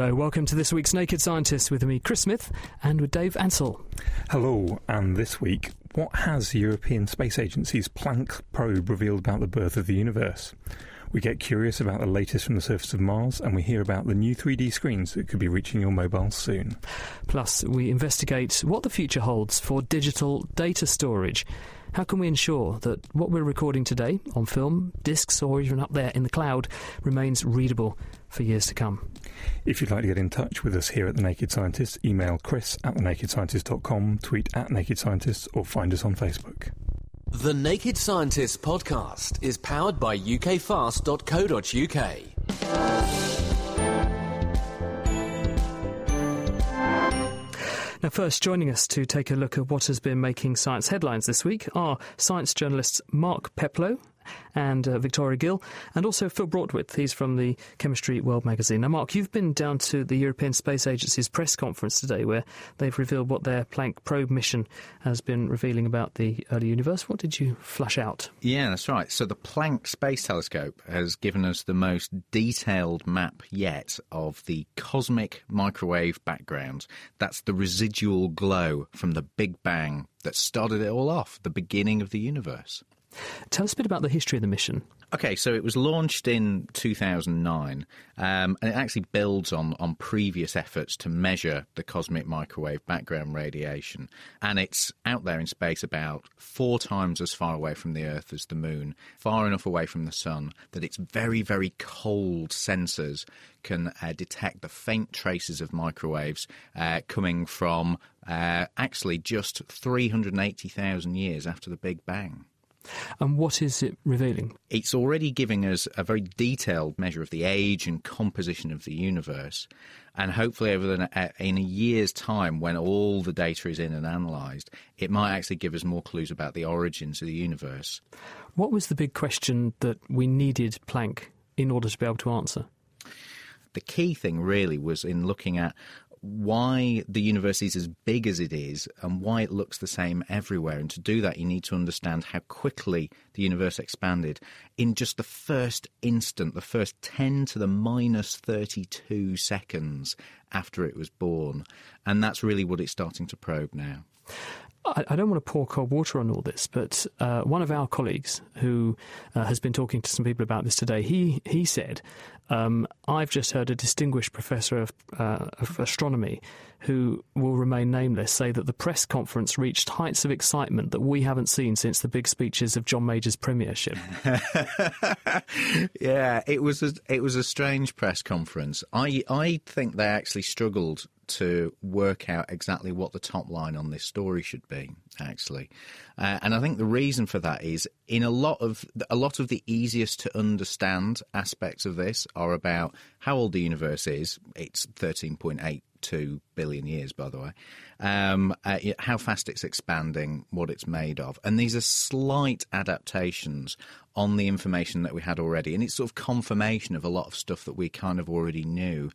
Hello, welcome to this week's Naked Scientist with me, Chris Smith, and with Dave Ansell. Hello, and this week, what has the European Space Agency's Planck probe revealed about the birth of the universe? We get curious about the latest from the surface of Mars, and we hear about the new 3D screens that could be reaching your mobile soon. Plus, we investigate what the future holds for digital data storage. How can we ensure that what we're recording today on film, discs, or even up there in the cloud remains readable for years to come? If you'd like to get in touch with us here at The Naked Scientist, email chris at thenakedscientist.com, tweet at Naked Scientist, or find us on Facebook. The Naked Scientist podcast is powered by ukfast.co.uk. Now, first, joining us to take a look at what has been making science headlines this week are science journalists Mark Peplow and uh, Victoria Gill, and also Phil Broadwith. He's from the Chemistry World magazine. Now, Mark, you've been down to the European Space Agency's press conference today, where they've revealed what their Planck probe mission has been revealing about the early universe. What did you flush out? Yeah, that's right. So the Planck Space Telescope has given us the most detailed map yet of the cosmic microwave background. That's the residual glow from the Big Bang that started it all off, the beginning of the universe. Tell us a bit about the history of the mission. Okay, so it was launched in 2009, um, and it actually builds on, on previous efforts to measure the cosmic microwave background radiation. And it's out there in space about four times as far away from the Earth as the Moon, far enough away from the Sun that its very, very cold sensors can uh, detect the faint traces of microwaves uh, coming from uh, actually just 380,000 years after the Big Bang. And what is it revealing? It's already giving us a very detailed measure of the age and composition of the universe. And hopefully, over the, uh, in a year's time, when all the data is in and analysed, it might actually give us more clues about the origins of the universe. What was the big question that we needed Planck in order to be able to answer? The key thing really was in looking at why the universe is as big as it is and why it looks the same everywhere. And to do that, you need to understand how quickly the universe expanded in just the first instant, the first 10 to the minus 32 seconds after it was born. And that's really what it's starting to probe now. I, don't want to pour cold water on all this, but uh, one of our colleagues who uh, has been talking to some people about this today, he he said, um, "I've just heard a distinguished professor of, uh, of, astronomy, who will remain nameless, say that the press conference reached heights of excitement that we haven't seen since the big speeches of John Major's premiership." yeah, it was a, it was a strange press conference. I I think they actually struggled to work out exactly what the top line on this story should be actually. Uh, and i think the reason for that is in a lot of a lot of the easiest to understand aspects of this are about how old the universe is. It's 13.82 billion years by the way um, uh, how fast it's expanding what it's made of. And these are slight adaptations on the information that we had already. And it's sort of confirmation of a lot of stuff that we kind of already knew.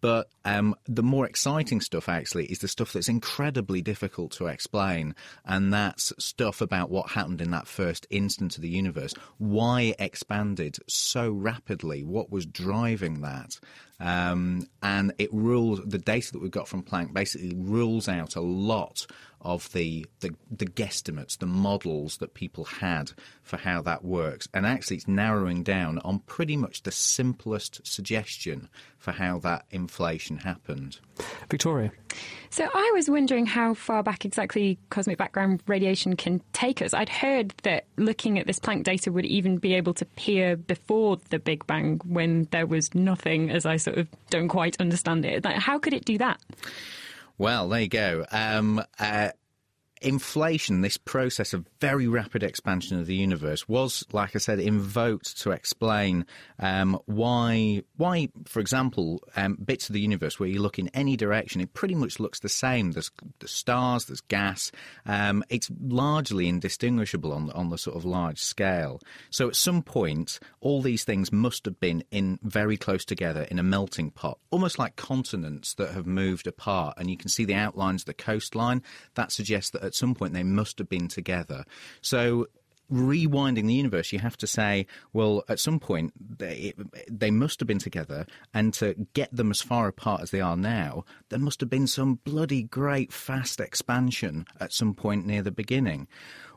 But um, the more exciting stuff, actually, is the stuff that's incredibly difficult to explain. And that's stuff about what happened in that first instant of the universe, why it expanded so rapidly, what was driving that. Um, and it rules the data that we've got from Planck basically rules out a lot of the, the, the guesstimates, the models that people had for how that works, and actually it's narrowing down on pretty much the simplest suggestion for how that inflation happened. Victoria. So I was wondering how far back exactly cosmic background radiation can take us. I'd heard that looking at this Planck data would even be able to peer before the Big Bang when there was nothing, as I sort of don't quite understand it. Like, how could it do that? Well, there you go. Um, uh, inflation, this process of very rapid expansion of the universe, was, like I said, invoked to explain um, why, why, for example, um, bits of the universe where you look in any direction, it pretty much looks the same. There's, the stars, there's gas. Um, it's largely indistinguishable on on the sort of large scale. So at some point, all these things must have been in very close together in a melting pot, almost like continents that have moved apart. And you can see the outlines of the coastline. That suggests that at some point they must have been together. So rewinding the universe, you have to say, well, at some point they, they must have been together, and to get them as far apart as they are now, there must have been some bloody great fast expansion at some point near the beginning.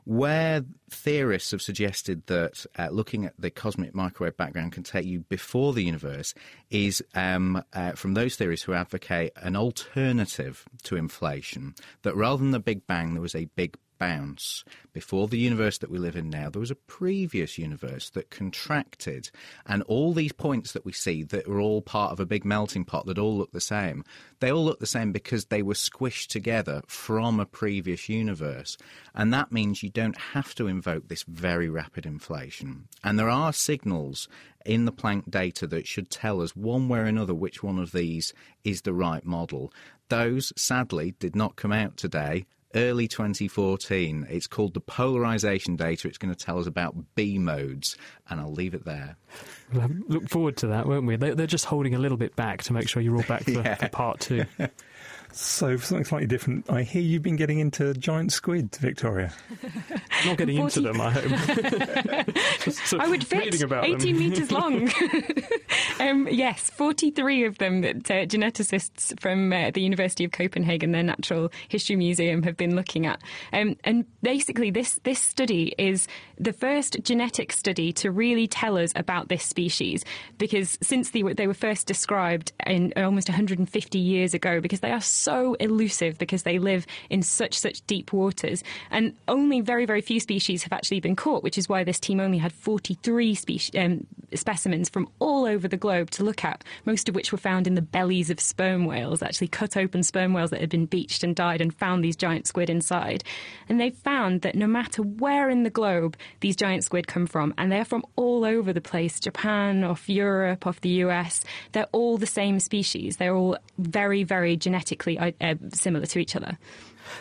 Where theorists have suggested that uh, looking at the cosmic microwave background can take you before the universe is um, uh, from those theorists who advocate an alternative to inflation, that rather than the Big Bang, there was a Big bounce. Before the universe that we live in now, there was a previous universe that contracted, and all these points that we see that are all part of a big melting pot that all look the same, they all look the same because they were squished together from a previous universe. And that means you don't have to invoke this very rapid inflation. And there are signals in the Planck data that should tell us one way or another which one of these is the right model. Those, sadly, did not come out today early 2014. It's called the polarization data. It's going to tell us about B modes, and I'll leave it there. We'll look forward to that, won't we? They're just holding a little bit back to make sure you're all back for, yeah. for part two. So, for something slightly different, I hear you've been getting into giant squid, Victoria. Not getting into them, I hope. I would fit 18 metres long. um, yes, 43 of them that uh, geneticists from uh, the University of Copenhagen, their Natural History Museum, have been looking at. Um, and basically, this, this study is the first genetic study to really tell us about this species because since they were, they were first described in almost 150 years ago, because they are so elusive because they live in such such deep waters, and only very very few species have actually been caught, which is why this team only had 43 species, um, specimens from all over the globe to look at, most of which were found in the bellies of sperm whales, actually cut open sperm whales that had been beached and died, and found these giant squid inside. And they found that no matter where in the globe these giant squid come from, and they're from all over the place Japan, off Europe, off the US, they're all the same species. They're all very, very genetically uh, similar to each other.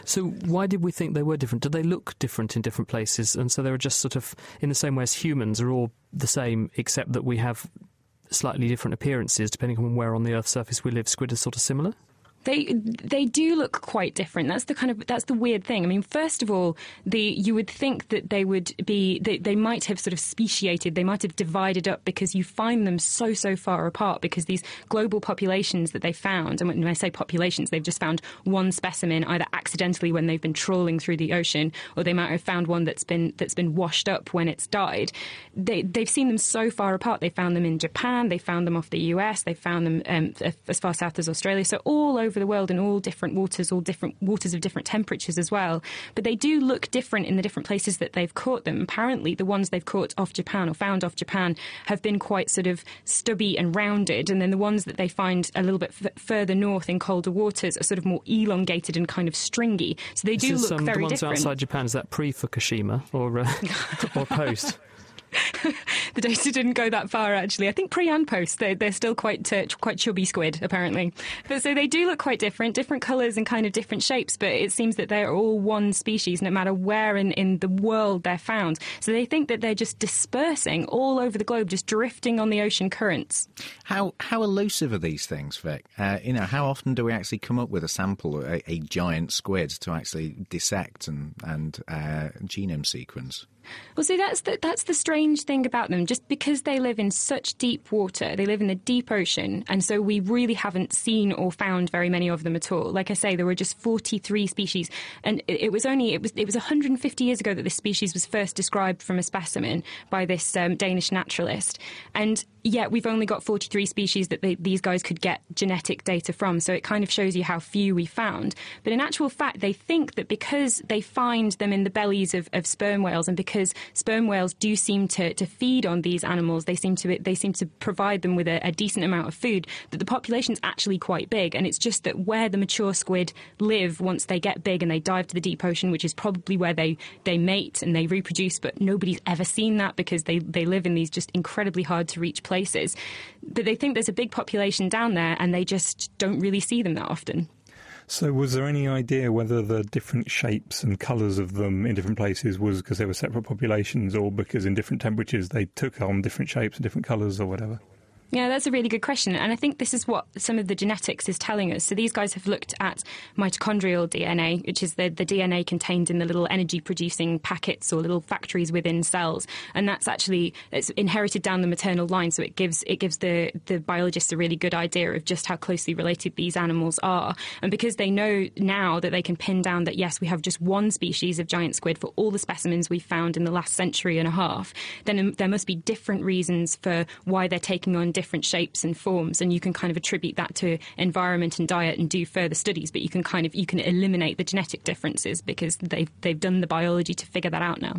So why did we think they were different? Do they look different in different places? And so they were just sort of in the same way as humans are all the same, except that we have slightly different appearances depending on where on the Earth's surface we live. Squid are sort of similar. They they do look quite different. That's the kind of that's the weird thing. I mean, first of all, the you would think that they would be they, they might have sort of speciated. They might have divided up because you find them so so far apart because these global populations that they found, and when I say populations, they've just found one specimen either accidentally when they've been trawling through the ocean, or they might have found one that's been that's been washed up when it's died. They they've seen them so far apart. They found them in Japan. They found them off the US. They found them um, as far south as Australia. So all over over the world in all different waters, all different waters of different temperatures as well. But they do look different in the different places that they've caught them. Apparently, the ones they've caught off Japan or found off Japan have been quite sort of stubby and rounded, and then the ones that they find a little bit f- further north in colder waters are sort of more elongated and kind of stringy. So they do look um, very the ones different. outside Japan is that pre Fukushima or uh, or post? the data didn't go that far, actually. I think pre and post, they're, they're still quite uh, quite chubby squid, apparently. But so they do look quite different, different colours and kind of different shapes, but it seems that they're all one species, no matter where in, in the world they're found. So they think that they're just dispersing all over the globe, just drifting on the ocean currents. How how elusive are these things, Vic? Uh, you know, how often do we actually come up with a sample, a, a giant squid, to actually dissect and, and uh, genome sequence? Well, see, that's the, that's the strange thing about them. Just because they live in such deep water, they live in the deep ocean, and so we really haven't seen or found very many of them at all. Like I say, there were just 43 species, and it, was only it was it was 150 years ago that this species was first described from a specimen by this um, Danish naturalist, and yet we've only got 43 species that they, these guys could get genetic data from. So it kind of shows you how few we found. But in actual fact, they think that because they find them in the bellies of, of sperm whales and because because sperm whales do seem to, to feed on these animals. They seem to they seem to provide them with a, a decent amount of food. That the population is actually quite big, and it's just that where the mature squid live once they get big and they dive to the deep ocean, which is probably where they they mate and they reproduce. But nobody's ever seen that because they they live in these just incredibly hard to reach places. But they think there's a big population down there, and they just don't really see them that often. So, was there any idea whether the different shapes and colours of them in different places was because they were separate populations, or because in different temperatures they took on different shapes and different colours, or whatever? Yeah, that's a really good question. And I think this is what some of the genetics is telling us. So these guys have looked at mitochondrial DNA, which is the, the DNA contained in the little energy producing packets or little factories within cells. And that's actually it's inherited down the maternal line. So it gives it gives the, the biologists a really good idea of just how closely related these animals are. And because they know now that they can pin down that yes, we have just one species of giant squid for all the specimens we've found in the last century and a half, then um, there must be different reasons for why they're taking on different different shapes and forms, and you can kind of attribute that to environment and diet and do further studies. But you can kind of you can eliminate the genetic differences because they've they've done the biology to figure that out now.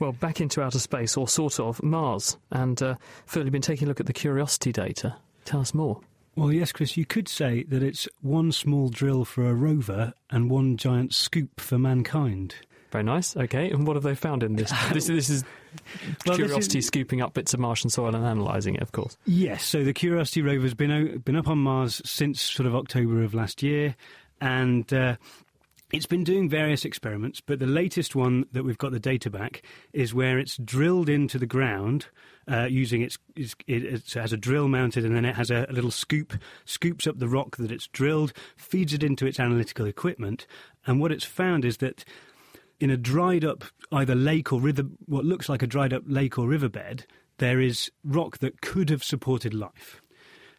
Well, back into outer space, or sort of Mars, and uh, Phil, you've been taking a look at the Curiosity data. Tell us more. Well, yes, Chris, you could say that it's one small drill for a rover and one giant scoop for mankind. Very nice. Okay, and what have they found in this? this, this is well, Curiosity is, scooping up bits of Martian soil and analysing it, of course. Yes. So the Curiosity rover's been been up on Mars since sort of October of last year, and. Uh, it's been doing various experiments, but the latest one that we've got the data back is where it's drilled into the ground uh, using its, its, it has a drill mounted, and then it has a, a, little scoop, scoops up the rock that it's drilled, feeds it into its analytical equipment, and what it's found is that in a dried up either lake or river, what looks like a dried up lake or riverbed, there is rock that could have supported life.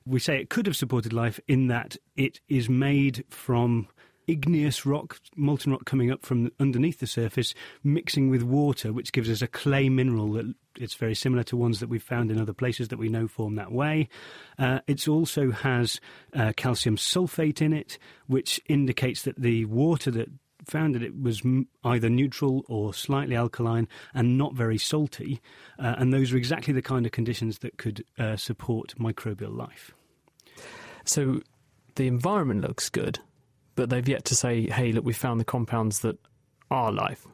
We say it could have supported life in that it is made from igneous rock, molten rock coming up from underneath the surface, mixing with water, which gives us a clay mineral that it's very similar to ones that we've found in other places that we know form that way. Uh, it also has uh, calcium sulfate in it, which indicates that the water that found that it was either neutral or slightly alkaline and not very salty. Uh, and those are exactly the kind of conditions that could uh, support microbial life. So the environment looks good, but they've yet to say, hey, look, we found the compounds that are life.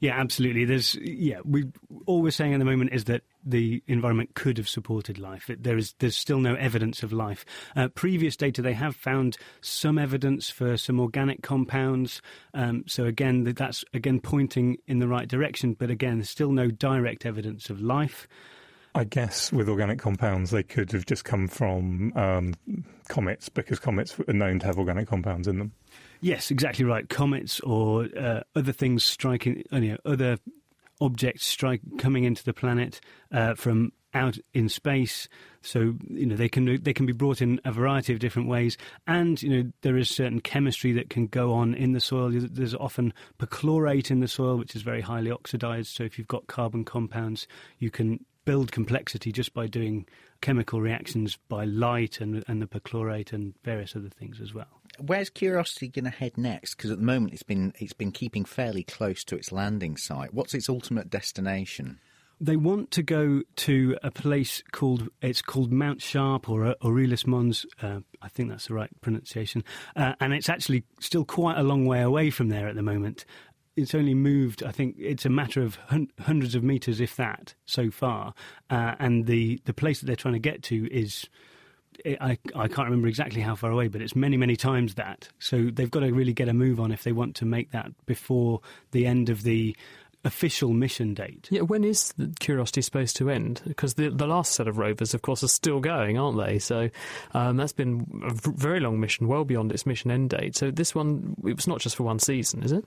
Yeah, absolutely. There's yeah, we all we're saying at the moment is that the environment could have supported life. There is there's still no evidence of life. Uh, previous data they have found some evidence for some organic compounds. Um, so again, that's again pointing in the right direction. But again, still no direct evidence of life. I guess with organic compounds, they could have just come from um, comets because comets are known to have organic compounds in them. Yes, exactly right. Comets or uh, other things striking, you know, other objects strike coming into the planet uh, from out in space. So you know they can they can be brought in a variety of different ways, and you know there is certain chemistry that can go on in the soil. There's often perchlorate in the soil, which is very highly oxidized. So if you've got carbon compounds, you can build complexity just by doing chemical reactions by light and and the perchlorate and various other things as well where's Curiosity going to head next? Because at the moment it's been it's been keeping fairly close to its landing site. What's its ultimate destination? They want to go to a place called it's called Mount Sharp or Aurelius Mons. Uh, I think that's the right pronunciation, uh, and it's actually still quite a long way away from there at the moment. It's only moved. I think it's a matter of hun- hundreds of meters, if that, so far. Uh, and the the place that they're trying to get to is I, I can't remember exactly how far away, but it's many, many times that. So they've got to really get a move on if they want to make that before the end of the official mission date. Yeah, when is Curiosity supposed to end? Because the the last set of rovers, of course, are still going, aren't they? So um, that's been a very long mission, well beyond its mission end date. So this one, it was not just for one season, is it?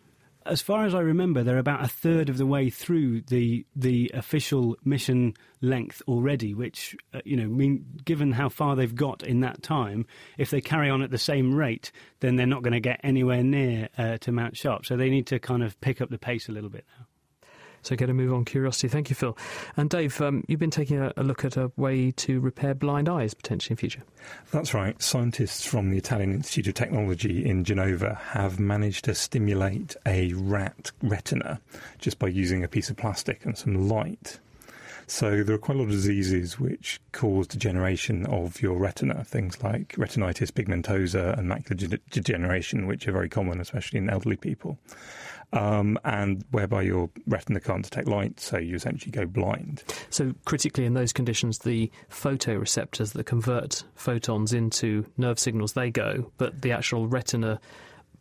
As far as I remember, they're about a third of the way through the the official mission length already. Which uh, you know, mean given how far they've got in that time, if they carry on at the same rate, then they're not going to get anywhere near uh, to Mount Sharp. So they need to kind of pick up the pace a little bit now. So get a move on curiosity. Thank you, Phil. And Dave, um, you've been taking a, a, look at a way to repair blind eyes potentially in future. That's right. Scientists from the Italian Institute of Technology in Genova have managed to stimulate a rat retina just by using a piece of plastic and some light. So there are quite a lot of diseases which cause degeneration of your retina, things like retinitis pigmentosa and macular degeneration, which are very common, especially in elderly people um, and whereby your retina can't detect light, so you essentially go blind. So, critically, in those conditions, the photoreceptors that convert photons into nerve signals they go, but the actual retina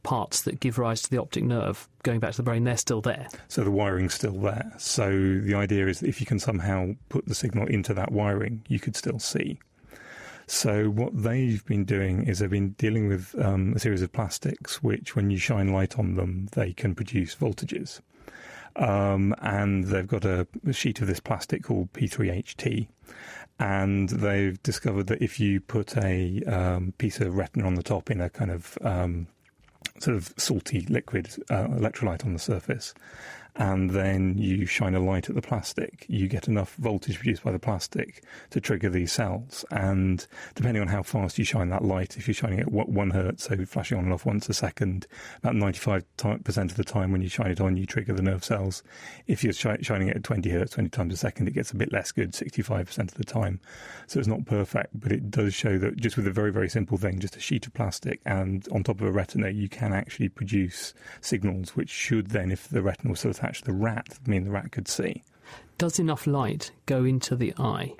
parts that give rise to the optic nerve going back to the brain, they're still there. So the wiring's still there. So the idea is that if you can somehow put the signal into that wiring, you could still see. So what they've been doing is they've been dealing with um, a series of plastics, which, when you shine light on them, they can produce voltages. Um, and they've got a, a, sheet of this plastic called P3HT. And they've discovered that if you put a um, piece of retina on the top in a kind of um, sort of salty liquid uh, electrolyte on the surface, and then you shine a light at the plastic, you get enough voltage produced by the plastic to trigger these cells. And depending on how fast you shine that light, if you're shining at one hertz, so flashing on and off once a second, about 95% of the time when you shine it on, you trigger the nerve cells. If you're shi- shining it at 20 hertz, 20 times a second, it gets a bit less good, 65% of the time. So it's not perfect, but it does show that just with a very, very simple thing, just a sheet of plastic and on top of a retina, you can actually produce signals which should then, if the retina was still the rat mean the rat could see. Does enough light go into the eye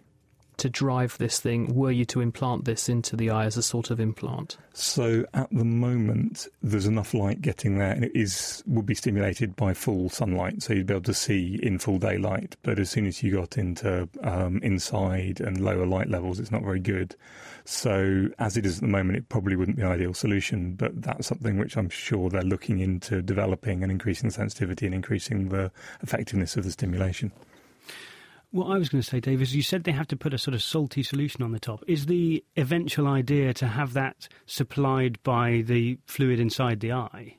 to drive this thing were you to implant this into the eye as a sort of implant? So at the moment there's enough light getting there and it is would be stimulated by full sunlight so you'd be able to see in full daylight but as soon as you got into um, inside and lower light levels it's not very good. So as it is at the moment it probably wouldn't be an ideal solution but that's something which I'm sure they're looking into developing and increasing sensitivity and increasing the effectiveness of the stimulation. What I was going to say, Dave, is you said they have to put a sort of salty solution on the top. Is the eventual idea to have that supplied by the fluid inside the eye?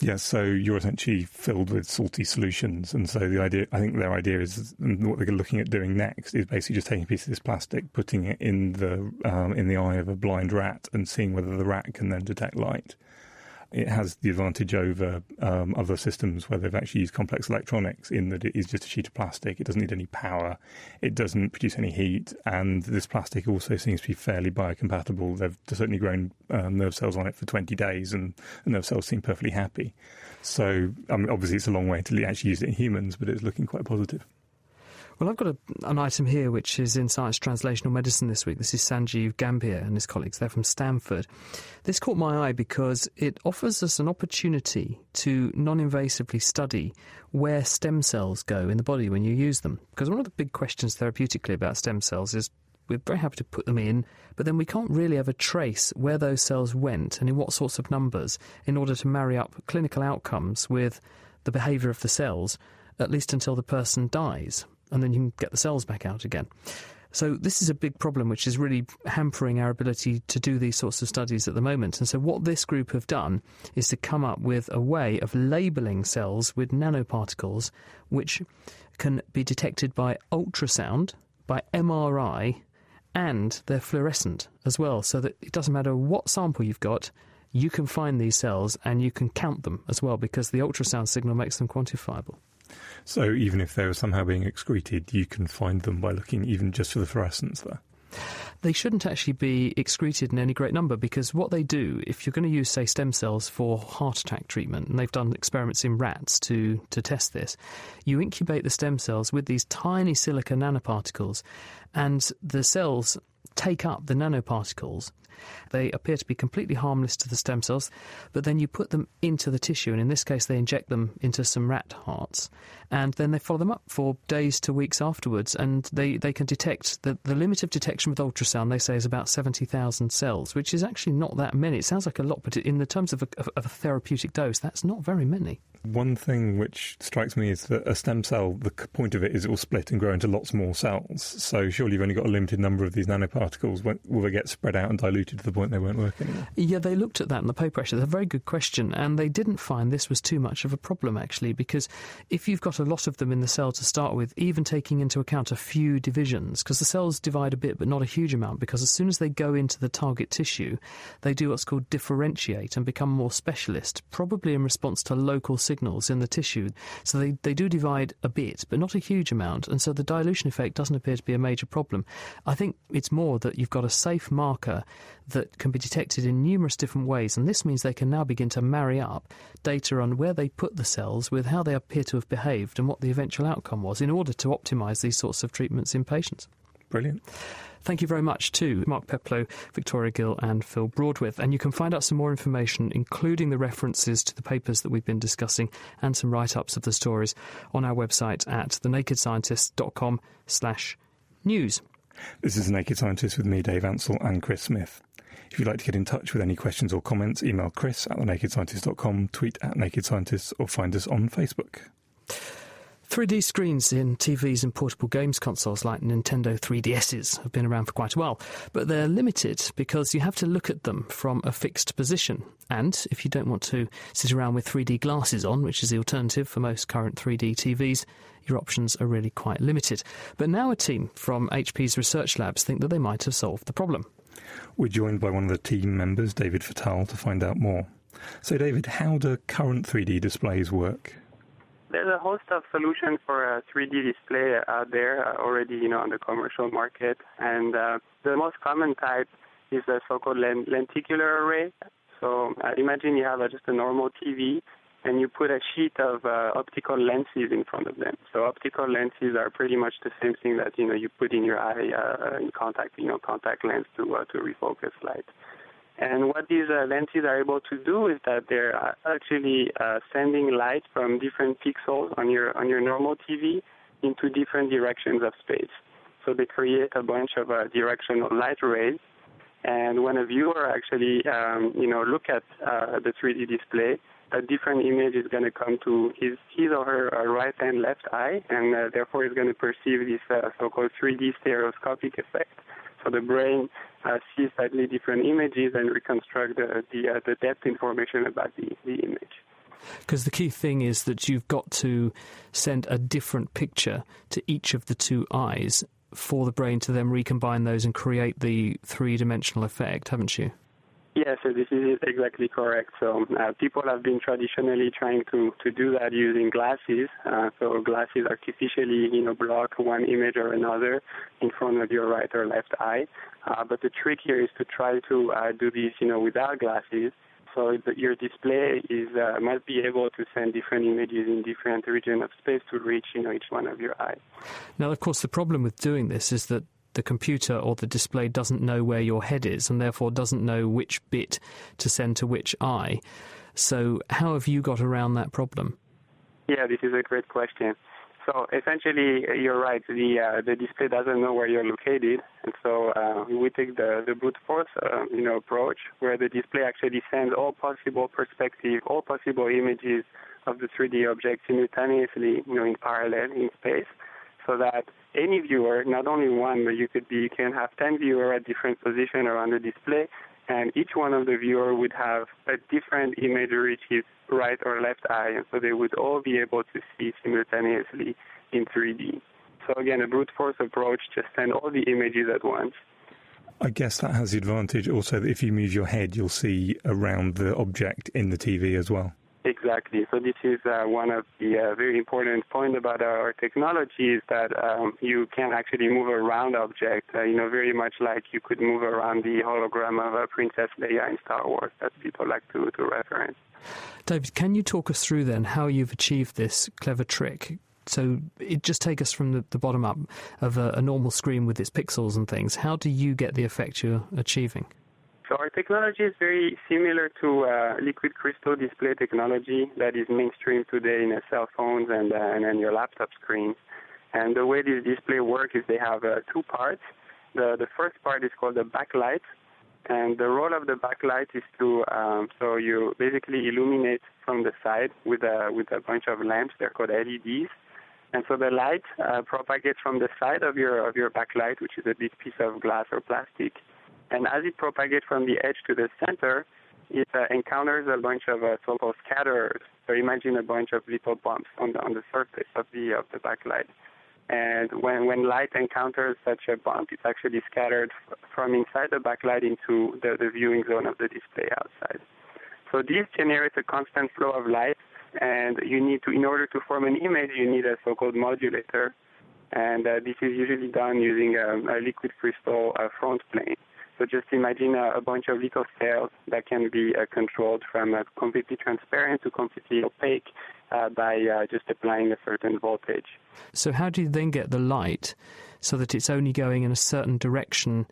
Yeah, so you're essentially filled with salty solutions, and so the idea, I think their idea is, and what they're looking at doing next is basically just taking a piece of this plastic, putting it in the um, in the eye of a blind rat, and seeing whether the rat can then detect light it has the advantage over um, other systems where they've actually used complex electronics in that it is just a sheet of plastic. It doesn't need any power. It doesn't produce any heat. And this plastic also seems to be fairly biocompatible. They've certainly grown um, nerve cells on it for 20 days, and the nerve cells seem perfectly happy. So, obviously, it's a long way to actually use it in humans, but it's looking quite positive. Well, I've got a, an item here which is in Science Translational Medicine this week. This is Sanjeev Gambhir and his colleagues. They're from Stanford. This caught my eye because it offers us an opportunity to non invasively study where stem cells go in the body when you use them. Because one of the big questions therapeutically about stem cells is we're very happy to put them in, but then we can't really ever trace where those cells went and in what sorts of numbers in order to marry up clinical outcomes with the behaviour of the cells, at least until the person dies and then you can get the cells back out again. So this is a big problem which is really hampering our ability to do these sorts of studies at the moment. And so what this group have done is to come up with a way of labeling cells with nanoparticles which can be detected by ultrasound, by MRI, and they're fluorescent as well, so that it doesn't matter what sample you've got, you can find these cells and you can count them as well because the ultrasound signal makes them quantifiable. So even if they were somehow being excreted, you can find them by looking even just for the fluorescence there. They shouldn't actually be excreted in any great number because what they do, if you're going to use, say, stem cells for heart attack treatment, and they've done experiments in rats to, to test this, you incubate the stem cells with these tiny silica nanoparticles, and the cells take up the nanoparticles they appear to be completely harmless to the stem cells, but then you put them into the tissue, and in this case, they inject them into some rat hearts, and then they follow them up for days to weeks afterwards, and they, they can detect the, the limit of detection with ultrasound, they say, is about 70,000 cells, which is actually not that many. It sounds like a lot, but in the terms of a, of a therapeutic dose, that's not very many. One thing which strikes me is that a stem cell, the point of it is it will split and grow into lots more cells. So surely you've only got a limited number of these nanoparticles. Will they get spread out and diluted to the point they weren't working? Yeah, they looked at that in the paper actually. That's a very good question. And they didn't find this was too much of a problem actually, because if you've got a lot of them in the cell to start with, even taking into account a few divisions, because the cells divide a bit but not a huge amount, because as soon as they go into the target tissue, they do what's called differentiate and become more specialist, probably in response to local signals in the tissue. So they, they do divide a bit, but not a huge amount. And so the dilution effect doesn't appear to be a major problem. I think it's more that you've got a safe marker that can be detected in numerous different ways. And this means they can now begin to marry up data on where they put the cells with how they appear to have behaved and what the eventual outcome was in order to optimize these sorts of treatments in patients. Brilliant. Thank you very much to Mark Peplow, Victoria Gill, and Phil Broadwith. And you can find out some more information, including the references to the papers that we've been discussing and some write-ups of the stories on our website at thenakedscientist.com slash news. This is Naked Scientist with me, Dave Ansell, and Chris Smith. If you'd like to get in touch with any questions or comments, email chris at thenakedscientist.com, tweet at Naked Scientists, or find us on Facebook. 3D screens in TVs and portable games consoles like Nintendo 3DSs have been around for quite a while, but they're limited because you have to look at them from a fixed position. And if you don't want to sit around with 3D glasses on, which is the alternative for most current 3D TVs, your options are really quite limited. But now a team from HP's research labs think that they might have solved the problem. We're joined by one of the team members, David Fattal, to find out more. So, David, how do current 3D displays work? There's a host of solutions for a 3D display out there uh, already, you know, on the commercial market, and uh, the most common type is the so-called lenticular array. So uh, imagine you have just a normal TV, and you put a sheet of uh, optical lenses in front of them. So optical lenses are pretty much the same thing that you know you put in your eye uh, in contact, you know, contact lens to uh, to refocus light. And what these uh, lenses are able to do is that they're uh, actually uh, sending light from different pixels on your on your normal TV into different directions of space. So they create a bunch of uh, directional light rays. And when a viewer actually, um, you know, look at uh, the 3D display, a different image is going to come to his, his or her uh, right and left eye, and uh, therefore is going to perceive this uh, so-called 3D stereoscopic effect. So the brain uh, see slightly different images and reconstruct the the, uh, the depth information about the, the image. Because the key thing is that you've got to send a different picture to each of the two eyes for the brain to then recombine those and create the three dimensional effect, haven't you? Yes, so this is exactly correct. So uh, people have been traditionally trying to, to do that using glasses. Uh, so glasses artificially, you know, block one image or another in front of your right or left eye. Uh, but the trick here is to try to uh, do this, you know, without glasses. So your display is uh, must be able to send different images in different regions of space to reach, you know, each one of your eyes. Now, of course, the problem with doing this is that the computer or the display doesn't know where your head is and therefore doesn't know which bit to send to which eye. So, how have you got around that problem? Yeah, this is a great question. So essentially, you're right. The uh, the display doesn't know where you're located, and so uh, we take the the brute force, uh, you know, approach where the display actually sends all possible perspective, all possible images of the 3D object simultaneously, you know, in parallel in space so that any viewer, not only one, but you could be, you can have 10 viewers at different positions around the display, and each one of the viewer would have a different image reach his right or left eye, and so they would all be able to see simultaneously in 3D. So again, a brute force approach, just send all the images at once. I guess that has the advantage also that if you move your head, you'll see around the object in the TV as well. Exactly. So this is uh, one of the uh, very important points about our technology is that um, you can actually move around objects. Uh, you know, very much like you could move around the hologram of uh, Princess Leia in Star Wars, that people like to, to reference. David, can you talk us through then how you've achieved this clever trick? So it just take us from the, the bottom up of a, a normal screen with its pixels and things. How do you get the effect you're achieving? So our technology is very similar to uh, liquid crystal display technology that is mainstream today in cell phones and, uh, and in your laptop screens. And the way these display work is they have uh, two parts. The, the first part is called the backlight, and the role of the backlight is to um, so you basically illuminate from the side with a with a bunch of lamps. They're called LEDs, and so the light uh, propagates from the side of your of your backlight, which is a big piece of glass or plastic, and as it propagates from the edge to the center, it uh, encounters a bunch of uh, so-called scatterers. So imagine a bunch of little bumps on the on the surface of the of the backlight. And when when light encounters such a bump, it's actually scattered f- from inside the backlight into the, the viewing zone of the display outside. So this generates a constant flow of light, and you need to, in order to form an image, you need a so-called modulator, and uh, this is usually done using a, a liquid crystal uh, front plane. So just imagine a, a bunch of little cells that can be uh, controlled from uh, completely transparent to completely opaque uh, by uh, just applying a certain voltage. So how do you then get the light so that it's only going in a certain direction?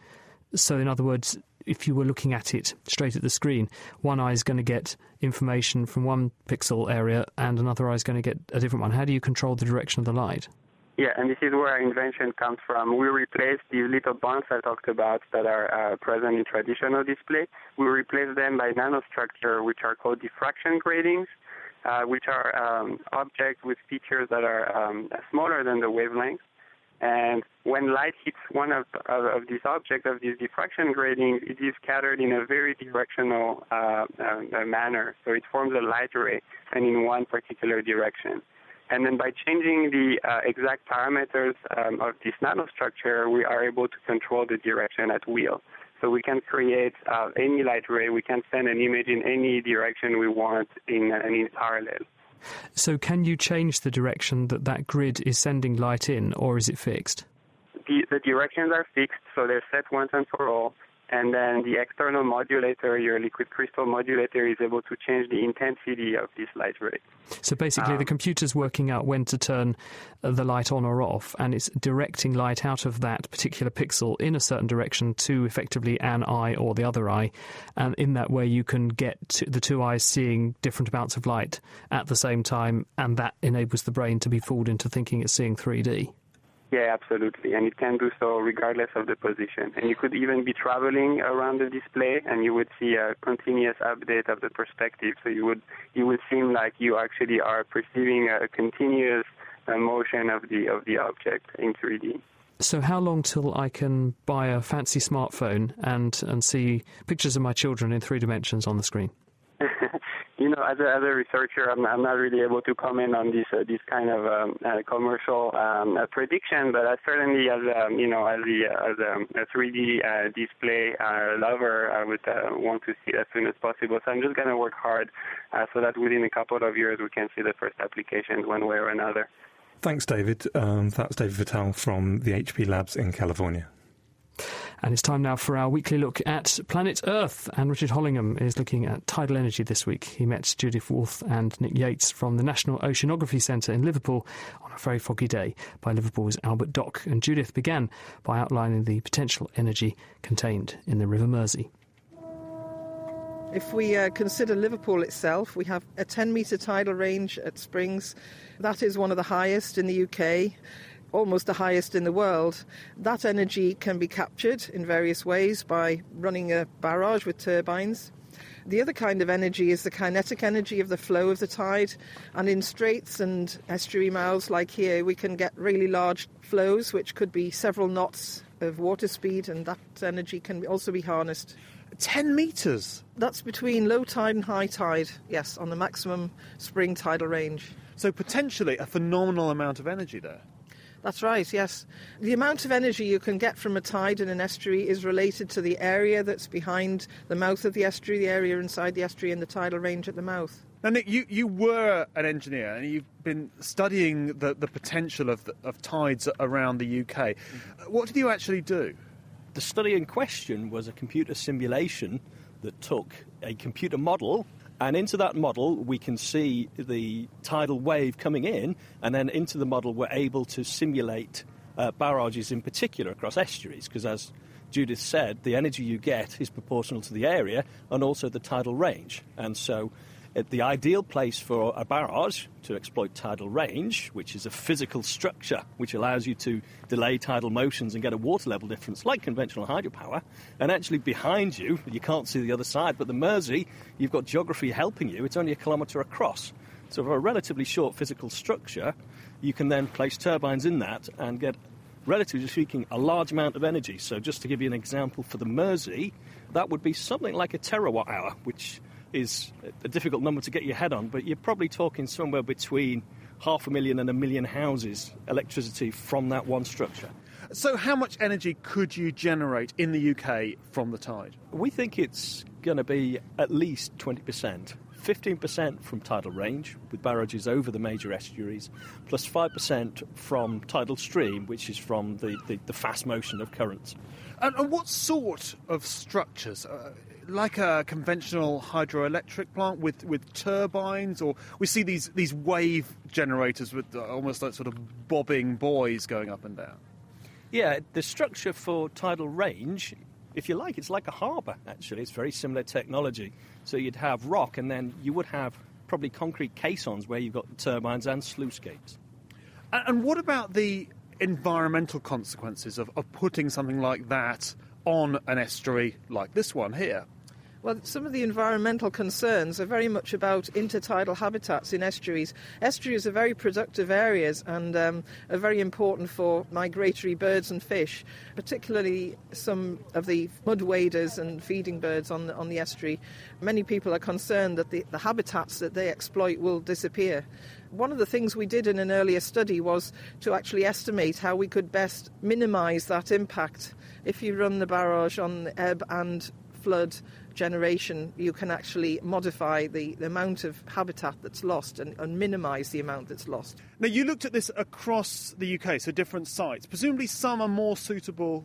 So in other words, if you were looking at it straight at the screen, one eye is going to get information from one pixel area and another eye is going to get a different one. How do you control the direction of the light? Yeah, and this is where our invention comes from. We replace these little bonds I talked about that are uh, present in traditional display. We replace them by nanostructure, which are called diffraction gratings, uh, which are um, objects with features that are um, smaller than the wavelength. And when light hits one of, of, of these objects, of these diffraction gratings, it is scattered in a very directional uh, uh, manner. So it forms a light ray and in one particular direction. And then by changing the uh, exact parameters um, of this nanostructure, we are able to control the direction at will. So we can create uh, any light ray, we can send an image in any direction we want in, uh, in parallel. So can you change the direction that that grid is sending light in, or is it fixed? The, the directions are fixed, so they're set once and for all and then the external modulator, your liquid crystal modulator, is able to change the intensity of this light ray. So basically, um, the computer's working out when to turn uh, the light on or off, and it's directing light out of that particular pixel in a certain direction to effectively an eye or the other eye, and in that way, you can get the two eyes seeing different amounts of light at the same time, and that enables the brain to be fooled into thinking it's seeing 3D. Yeah, absolutely. And it can do so regardless of the position. And you could even be traveling around the display and you would see a continuous update of the perspective. So you would you would seem like you actually are perceiving a continuous uh, motion of the of the object in 3D. So how long till I can buy a fancy smartphone and and see pictures of my children in three dimensions on the screen? you know, as a, as a researcher, I'm, I'm not really able to comment on this uh, this kind of um, uh, commercial um, uh, prediction, but I certainly, as um, you know, as the as a, a 3D uh, display uh, lover, I would uh, want to see it as soon as possible. So I'm just going to work hard so that within a couple of years we can see the first applications one way or another. Thanks, David. Um, that's David Fattal from the HP Labs in California. And it's time now for our weekly look at planet Earth. And Richard Hollingham is looking at tidal energy this week. He met Judith Wolf and Nick Yates from the National Oceanography Centre in Liverpool on a very foggy day by Liverpool's Albert Dock. And Judith began by outlining the potential energy contained in the River Mersey. If we uh, consider Liverpool itself, we have a 10 metre tidal range at Springs. That is one of the highest in the UK almost the highest in the world. That energy can be captured in various ways by running a barrage with turbines. The other kind of energy is the kinetic energy of the flow of the tide. And in straits and estuary mouths like here, we can get really large flows, which could be several knots of water speed, and that energy can also be harnessed. 10 metres? That's between low tide and high tide, yes, on the maximum spring tidal range. So potentially a phenomenal amount of energy there. That's right, yes. The amount of energy you can get from a tide in an estuary is related to the area that's behind the mouth of the estuary, the area inside the estuary, and the tidal range at the mouth. Now, Nick, you, you were an engineer and you've been studying the, the potential of, the, of tides around the UK. Mm-hmm. What did you actually do? The study in question was a computer simulation that took a computer model and into that model, we can see the tidal wave coming in, and then into the model, we're able to simulate uh, barrages in particular across estuaries, because as Judith said, the energy you get is proportional to the area and also the tidal range. And so the ideal place for a barrage to exploit tidal range, which is a physical structure which allows you to delay tidal motions and get a water level difference like conventional hydropower. And actually, behind you, you can't see the other side, but the Mersey, you've got geography helping you. It's only a kilometre across. So, for a relatively short physical structure, you can then place turbines in that and get, relatively speaking, a large amount of energy. So, just to give you an example for the Mersey, that would be something like a terawatt hour, which is a difficult number to get your head on, but you're probably talking somewhere between half a million and a million houses electricity from that one structure. So, how much energy could you generate in the UK from the tide? We think it's going to be at least 20%. 15% from tidal range, with barrages over the major estuaries, plus 5% from tidal stream, which is from the, the, the fast motion of currents. And, and, what sort of structures? Uh, like a conventional hydroelectric plant with, with turbines, or we see these, these wave generators with uh, almost like sort of bobbing buoys going up and down. Yeah, the structure for tidal range, if you like, it's like a harbour, actually. It's very similar technology. So you'd have rock, and then you would have probably concrete caissons where you've got turbines and sluice gates. And what about the environmental consequences of, of putting something like that on an estuary like this one here? Well, some of the environmental concerns are very much about intertidal habitats in estuaries. Estuaries are very productive areas and um, are very important for migratory birds and fish, particularly some of the mud waders and feeding birds on the, on the estuary. Many people are concerned that the, the habitats that they exploit will disappear. One of the things we did in an earlier study was to actually estimate how we could best minimise that impact. If you run the barrage on ebb and flood generation, you can actually modify the, the amount of habitat that's lost and, and minimise the amount that's lost. Now, you looked at this across the UK, so different sites. Presumably, some are more suitable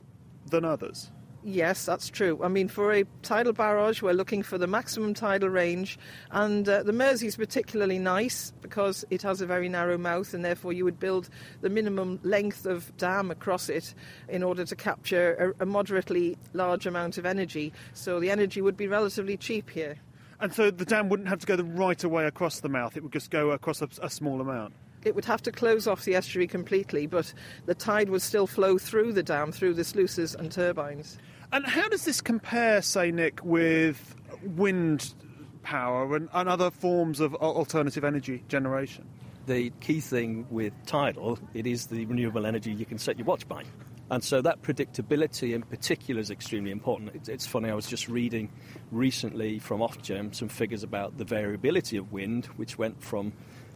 than others. Yes, that's true. I mean, for a tidal barrage, we're looking for the maximum tidal range, and uh, the Mersey is particularly nice because it has a very narrow mouth, and therefore you would build the minimum length of dam across it in order to capture a, a moderately large amount of energy. So the energy would be relatively cheap here. And so the dam wouldn't have to go the right away across the mouth; it would just go across a, a small amount it would have to close off the estuary completely, but the tide would still flow through the dam, through the sluices and turbines. And how does this compare, say, Nick, with wind power and, and other forms of alternative energy generation? The key thing with tidal, it is the renewable energy you can set your watch by. And so that predictability in particular is extremely important. It's funny, I was just reading recently from Ofgem some figures about the variability of wind, which went from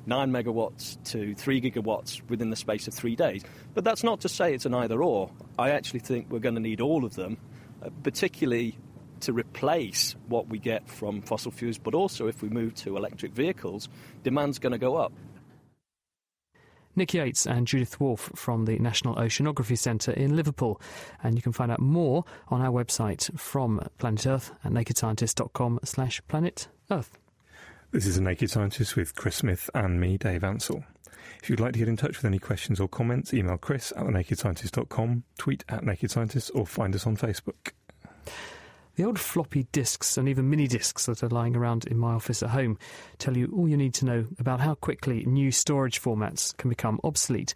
9 megawatts to 3 gigawatts within the space of three days. But that's not to say it's an either or. I actually think we're going to need all of them uh, particularly to replace what we get from fossil fuels, but also if we move to electric vehicles, demand's going to go up. Nick Yates and Judith Wolf from the National Oceanography Centre in Liverpool. And you can find out more on our website from Planet Earth at nakedscientist.com slash planet Earth. This is a Naked Scientist with Chris Smith and me, Dave Ansell. If you'd like to get in touch with any questions or comments, email chris at thenakedscientist.com, tweet at Naked Scientist, or find us on Facebook. The old floppy disks and even mini disks that are lying around in my office at home tell you all you need to know about how quickly new storage formats can become obsolete.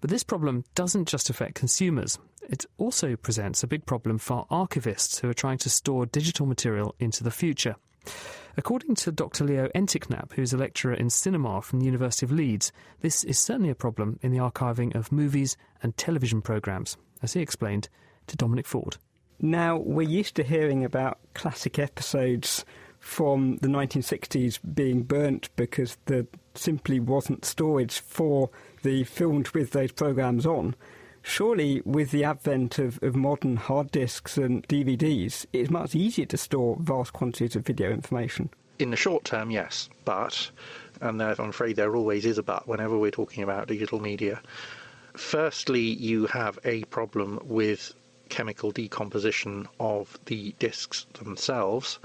But this problem doesn't just affect consumers. It also presents a big problem for archivists who are trying to store digital material into the future. According to Dr. Leo Enticknap, who's a lecturer in cinema from the University of Leeds, this is certainly a problem in the archiving of movies and television programmes, as he explained to Dominic Ford. Now, we're used to hearing about classic episodes from the 1960s being burnt because there simply wasn't storage for the filmed with those programmes on surely with the advent of, of modern hard disks and DVDs, it's much easier to store vast quantities of video information. In the short term, yes, but, and I'm afraid there always is a but whenever we're talking about digital media. Firstly, you have a problem with chemical decomposition of the discs themselves.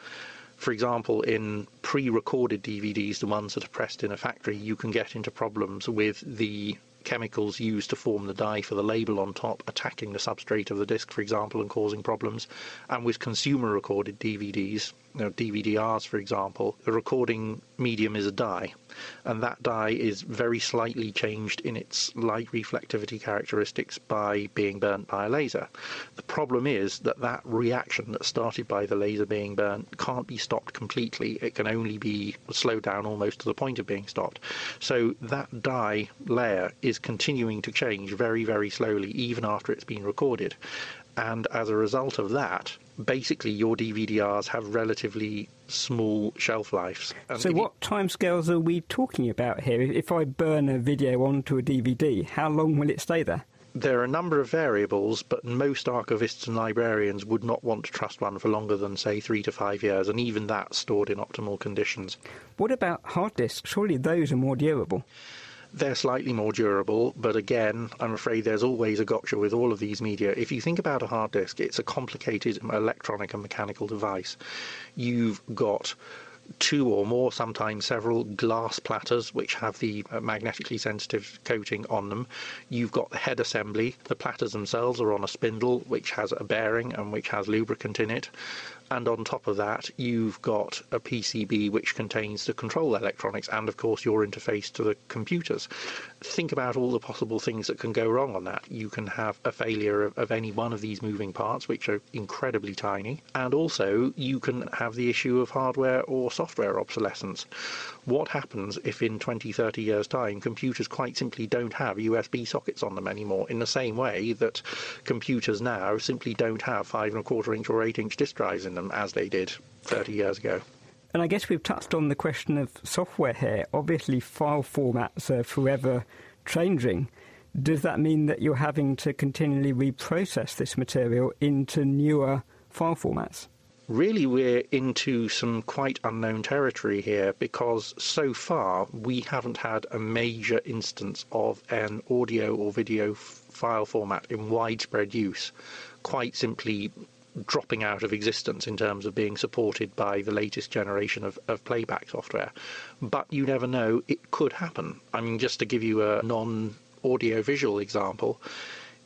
For example, in pre recorded DVDs, the ones that are pressed in a factory, you can get into problems with the chemicals used to form the dye for the label on top attacking the substrate of the disc, for example, and causing problems. And with consumer recorded DVDs, know, DVDRs, for example, the recording medium is a dye, and that dye is very slightly changed in its light reflectivity characteristics by being burnt by a laser. The problem is that that reaction that started by the laser being burnt can't be stopped completely. It can only be slowed down almost to the point of being stopped. So that dye layer is continuing to change very, very slowly, even after it's been recorded and as a result of that, basically your DVDRs have relatively small shelf lives. And so, what timescales are we talking about here? If I burn a video onto a DVD, how long will it stay there? There are a number of variables, but most archivists and librarians would not want to trust one for longer than, say, three to five years, and even that stored in optimal conditions. What about hard disks? Surely those are more durable. They're slightly more durable, but again, I'm afraid there's always a gotcha with all of these media. If you think about a hard disk, it's a complicated electronic and mechanical device. You've got two or more, sometimes several glass platters which have the uh, magnetically sensitive coating on them. You've got the head assembly. The platters themselves are on a spindle which has a bearing and which has lubricant in it. And on top of that, you've got a PCB which contains the control electronics and, of course, your interface to the computers. Think about all the possible things that can go wrong on that. You can have a failure of, of any one of these moving parts, which are incredibly tiny, and also you can have the issue of hardware or software obsolescence. What happens if in 20, 30 years' time computers quite simply don't have USB sockets on them anymore, in the same way that computers now simply don't have five and a quarter inch or eight inch disk drives in them as they did 30 years ago? And I guess we've touched on the question of software here. Obviously, file formats are forever changing. Does that mean that you're having to continually reprocess this material into newer file formats? really we're into some quite unknown territory here because so far we haven't had a major instance of an audio or video file format in widespread use quite simply dropping out of existence in terms of being supported by the latest generation of, of playback software. But you never know, it could happen. I mean, just to give you a non audio visual example,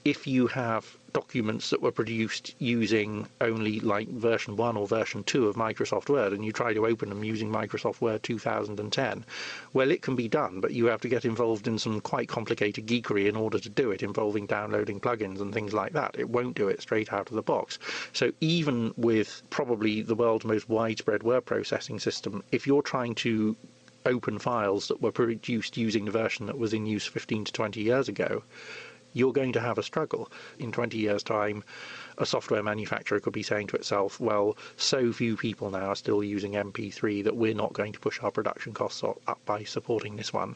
if you have documents that were produced using only like version 1 or version 2 of Microsoft Word and you try to open them using Microsoft Word 2010, well, it can be done, but you have to get involved in some quite complicated geekery in order to do it, involving downloading plugins and things like that. It won't do it straight out of the box. So even with probably the world's most widespread word processing system, if you're trying to open files that were produced using the version that was in use 15 to 20 years ago, you're going to have a struggle. In 20 years' time, a software manufacturer could be saying to itself, well, so few people now are still using MP3 that we're not going to push our production costs up by supporting this one.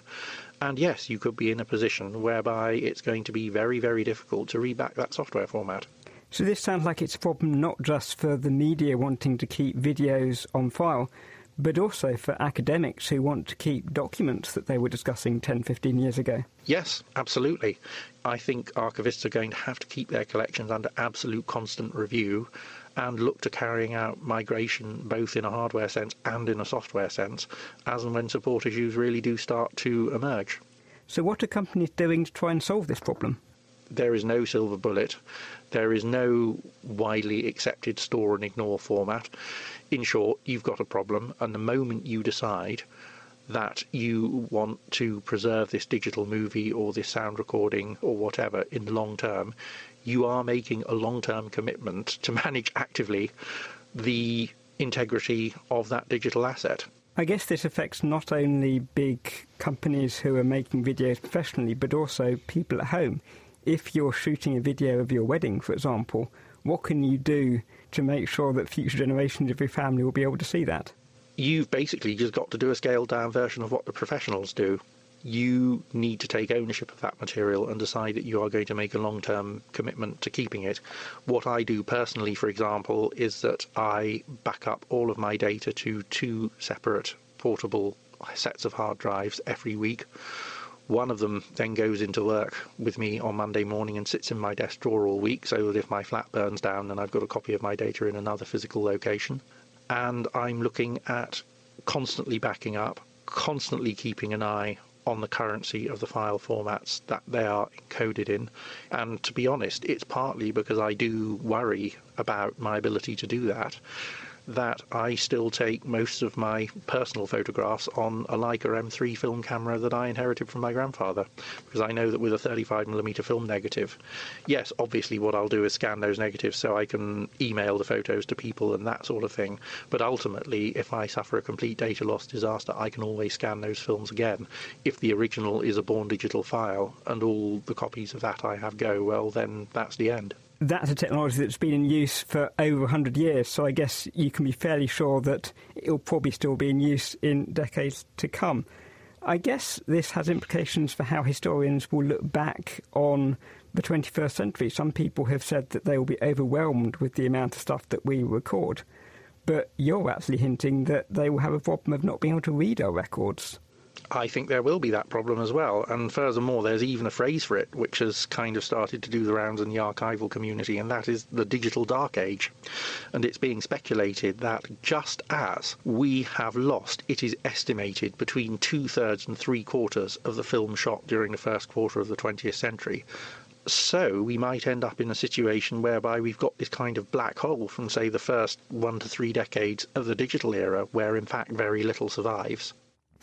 And yes, you could be in a position whereby it's going to be very, very difficult to reback that software format. So this sounds like it's a problem not just for the media wanting to keep videos on file, but also for academics who want to keep documents that they were discussing 10, 15 years ago. Yes, absolutely. I think archivists are going to have to keep their collections under absolute constant review and look to carrying out migration both in a hardware sense and in a software sense as and when support issues really do start to emerge. So, what are companies doing to try and solve this problem? There is no silver bullet. There is no widely accepted store and ignore format. In short, you've got a problem, and the moment you decide that you want to preserve this digital movie or this sound recording or whatever in the long term, you are making a long term commitment to manage actively the integrity of that digital asset. I guess this affects not only big companies who are making videos professionally, but also people at home. If you're shooting a video of your wedding, for example, what can you do to make sure that future generations of your family will be able to see that? you've basically just got to do a scaled down version of what the professionals do. You need to take ownership of that material and decide that you are going to make a long term commitment to keeping it. What I do personally, for example, is that I back up all of my data to two separate portable sets of hard drives every week. One of them then goes into work with me on Monday morning and sits in my desk drawer all week so that if my flat burns down, then I've got a copy of my data in another physical location and I'm looking at constantly backing up, constantly keeping an eye on the currency of the file formats that they are encoded in. And to be honest, it's partly because I do worry about my ability to do that that I still take most of my personal photographs on a Leica M3 film camera that I inherited from my grandfather, because I know that with a 35mm film negative, yes, obviously what I'll do is scan those negatives so I can email the photos to people and that sort of thing. But ultimately, if I suffer a complete data loss disaster, I can always scan those films again. If the original is a born digital file and all the copies of that I have go, well, then that's the end that's a technology that's been in use for over 100 years, so I guess you can be fairly sure that it'll probably still be in use in decades to come. I guess this has implications for how historians will look back on the 21st century. Some people have said that they will be overwhelmed with the amount of stuff that we record, but you're actually hinting that they will have a problem of not being able to read our records. I think there will be that problem as well. And furthermore, there's even a phrase for it which has kind of started to do the rounds in the archival community, and that is the digital dark age. And it's being speculated that just as we have lost, it is estimated, between two thirds and three quarters of the film shot during the first quarter of the 20th century, so we might end up in a situation whereby we've got this kind of black hole from, say, the first one to three decades of the digital era, where in fact very little survives.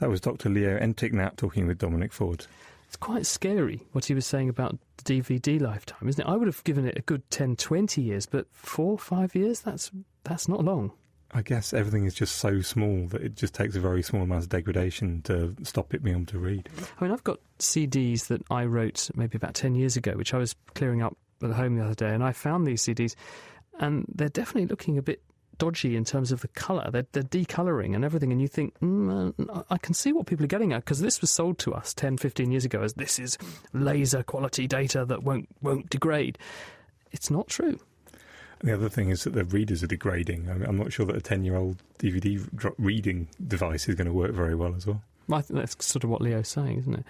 That was Dr. Leo Enticknap talking with Dominic Ford. It's quite scary what he was saying about the DVD lifetime, isn't it? I would have given it a good 10, 20 years, but four, five years, that's, that's not long. I guess everything is just so small that it just takes a very small amount of degradation to stop it being able to read. I mean, I've got CDs that I wrote maybe about 10 years ago, which I was clearing up at home the other day, and I found these CDs, and they're definitely looking a bit dodgy in terms of the colour. They're, they're decolouring and everything, and you think, mm, uh, I can see what people are getting at, because this was sold to us 10, 15 years ago as this is laser quality data that won't, won't degrade. It's not true. The other thing is that the readers are degrading. I'm not sure that a 10 year old DVD reading device is going to work very well as well. I think that's sort of what Leo's saying, isn't it?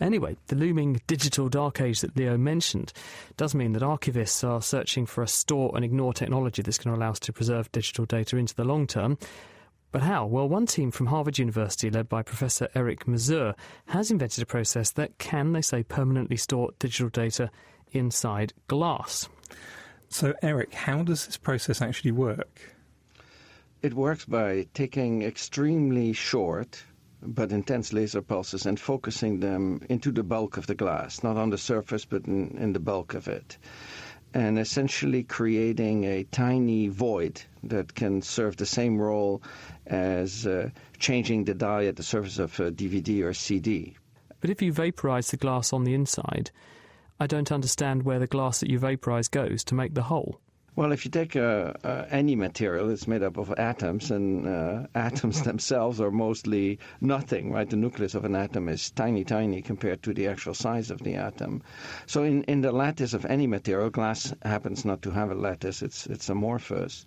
Anyway, the looming digital dark age that Leo mentioned does mean that archivists are searching for a store and ignore technology that's going to allow us to preserve digital data into the long term. But how? Well, one team from Harvard University, led by Professor Eric Mazur, has invented a process that can, they say, permanently store digital data inside glass. So, Eric, how does this process actually work? It works by taking extremely short but intense laser pulses and focusing them into the bulk of the glass, not on the surface, but in, in the bulk of it. And essentially creating a tiny void that can serve the same role as uh, changing the dye at the surface of a DVD or CD. But if you vaporize the glass on the inside, I don't understand where the glass that you vaporize goes to make the hole. Well, if you take uh, uh, any material, it's made up of atoms, and uh, atoms themselves are mostly nothing, right? The nucleus of an atom is tiny, tiny compared to the actual size of the atom. So, in, in the lattice of any material, glass happens not to have a lattice, it's, it's amorphous.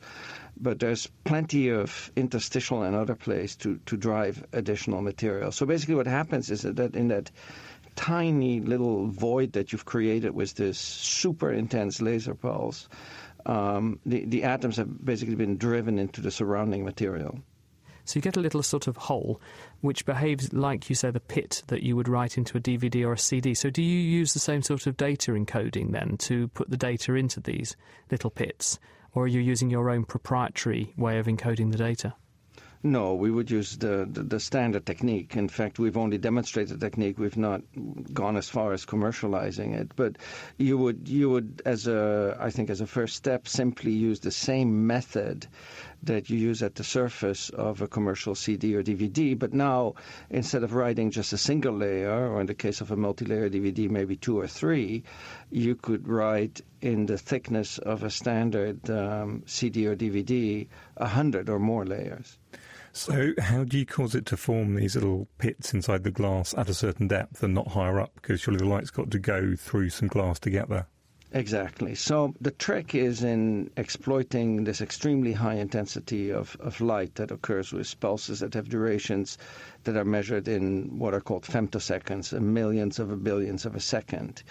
But there's plenty of interstitial and other place to, to drive additional material. So, basically, what happens is that in that tiny little void that you've created with this super intense laser pulse, um, the, the atoms have basically been driven into the surrounding material. So you get a little sort of hole which behaves like, you say, the pit that you would write into a DVD or a CD. So do you use the same sort of data encoding then to put the data into these little pits? Or are you using your own proprietary way of encoding the data? No, we would use the, the, the, standard technique. In fact, we've only demonstrated the technique. We've not gone as far as commercializing it. But you would you would as a I think as a first step simply use the same method that you use at the surface of a commercial CD or DVD. But now instead of writing just a single layer, or in the case of a multi-layer DVD, maybe two or three, you could write in the thickness of a standard um, CD or DVD a hundred or more layers. So, how do you cause it to form these little pits inside the glass at a certain depth and not higher up? Because surely the light's got to go through some glass to get there. Exactly. So the trick is in exploiting this extremely high intensity of, of light that occurs with pulses that have durations that are measured in what are called femtoseconds, millions of a billions of a second.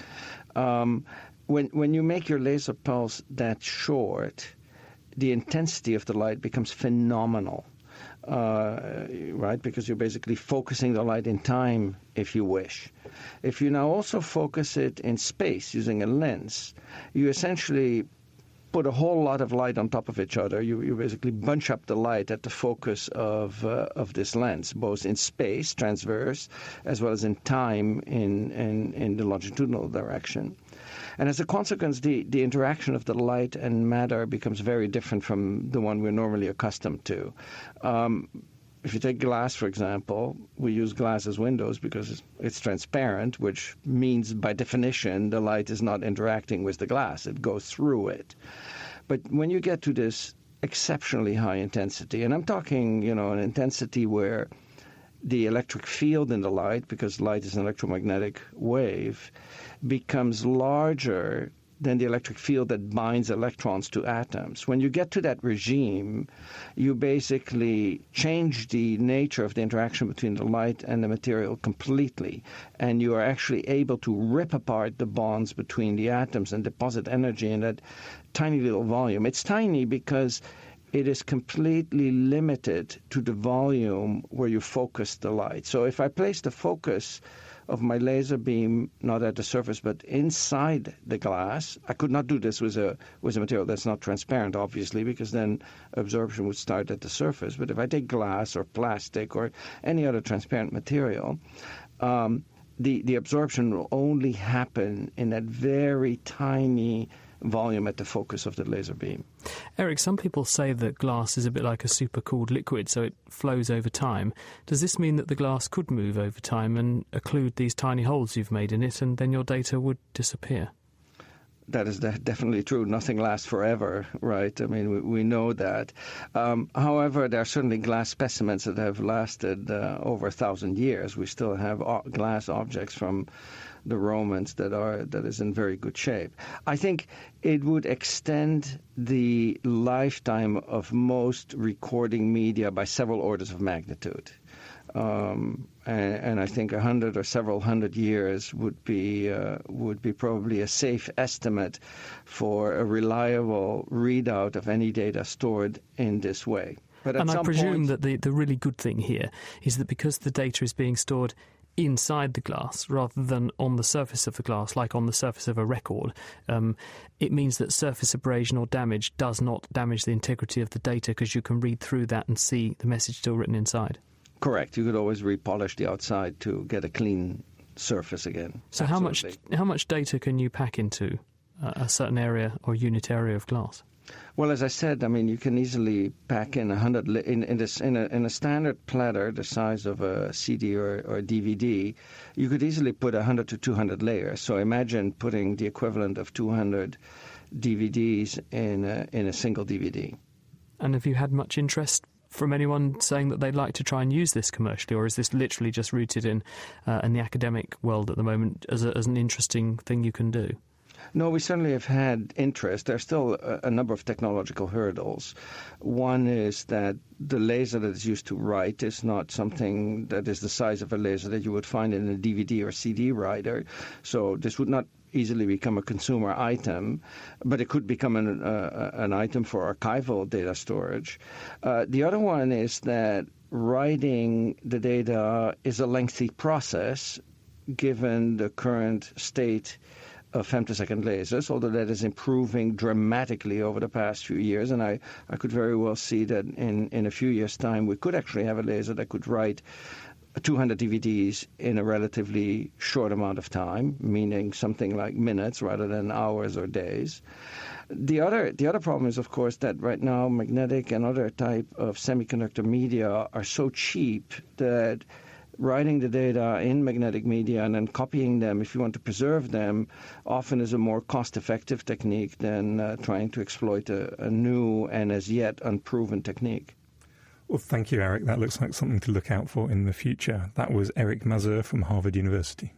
Um, when, when you make your laser pulse that short, the intensity of the light becomes phenomenal uh, right? Because you're basically focusing the light in time, if you wish. If you now also focus it in space using a lens, you essentially put a whole lot of light on top of each other. You, you basically bunch up the light at the focus of uh, of this lens, both in space, transverse, as well as in time, in in, in the longitudinal direction. And as a consequence, the, the interaction of the light and matter becomes very different from the one we're normally accustomed to. Um, if you take glass, for example, we use glass as windows because it's transparent, which means by definition the light is not interacting with the glass, it goes through it. But when you get to this exceptionally high intensity, and I'm talking, you know, an intensity where the electric field in the light, because light is an electromagnetic wave, becomes larger than the electric field that binds electrons to atoms. When you get to that regime, you basically change the nature of the interaction between the light and the material completely, and you are actually able to rip apart the bonds between the atoms and deposit energy in that tiny little volume. It's tiny because it is completely limited to the volume where you focus the light. So if I place the focus of my laser beam not at the surface but inside the glass. I could not do this with a with a material that's not transparent, obviously, because then absorption would start at the surface. But if I take glass or plastic or any other transparent material, um, the the absorption will only happen in that very tiny volume at the focus of the laser beam. Eric, some people say that glass is a bit like a supercooled liquid, so it flows over time. Does this mean that the glass could move over time and occlude these tiny holes you've made in it, and then your data would disappear? that is definitely true. Nothing lasts forever, right? I mean, we, we know that. Um, however, there are certainly glass specimens that have lasted uh, over a thousand years. We still have glass objects from the Romans that are that is in very good shape. I think it would extend the lifetime of most recording media by several orders of magnitude. Um, and, and, I think a hundred or several hundred years would be uh, would be probably a safe estimate for a reliable readout of any data stored in this way. But and I presume point, that the, the really good thing here is that because the data is being stored inside the glass rather than on the surface of the glass, like on the surface of a record, um, it means that surface abrasion or damage does not damage the integrity of the data because you can read through that and see the message still written inside. Correct. You could always repolish the outside to get a clean surface again. So, Absolutely. how much how much data can you pack into a certain area or unit area of glass? Well, as I said, I mean, you can easily pack in a hundred in in, this, in, a, in a standard platter the size of a CD or, or a DVD. You could easily put hundred to two hundred layers. So imagine putting the equivalent of two hundred DVDs in a, in a single DVD. And have you had much interest from anyone saying that they'd like to try and use this commercially, or is this literally just rooted in uh, in the academic world at the moment as, a, as an interesting thing you can do? No, we certainly have had interest. There's still a, a, number of technological hurdles. One is that the laser that is used to write is not something that is the size of a laser that you would find in a DVD or CD writer. So this would not easily become a consumer item, but it could become an, uh, an item for archival data storage. Uh, the other one is that writing the data is a lengthy process given the current state of femtosecond lasers, although that is improving dramatically over the past few years. And I, I could very well see that in, in a few years' time we could actually have a laser that could write 200 DVDs in a relatively short amount of time, meaning something like minutes rather than hours or days. The other, the other problem is, of course, that right now magnetic and other type of semiconductor media are so cheap that writing the data in magnetic media and then copying them, if you want to preserve them, often is a more cost-effective technique than uh, trying to exploit a, a new and as yet unproven technique. Well, thank you, Eric. That looks like something to look out for in the future. That was Eric Mazur from Harvard University.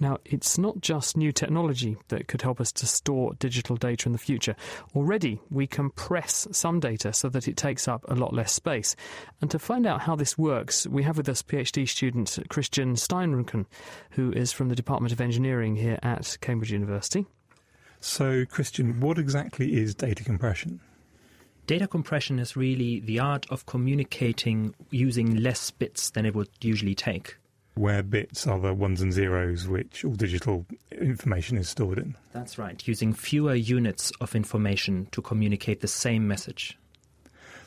Now, it's not just new technology that could help us to store digital data in the future. Already, we compress some data so that it takes up a lot less space. And to find out how this works, we have with us PhD student Christian Steinrücken, who is from the Department of Engineering here at Cambridge University. So, Christian, what exactly is data compression? Data compression is really the art of communicating using less bits than it would usually take. Where bits are the ones and zeros which all digital information is stored in. That's right, using fewer units of information to communicate the same message.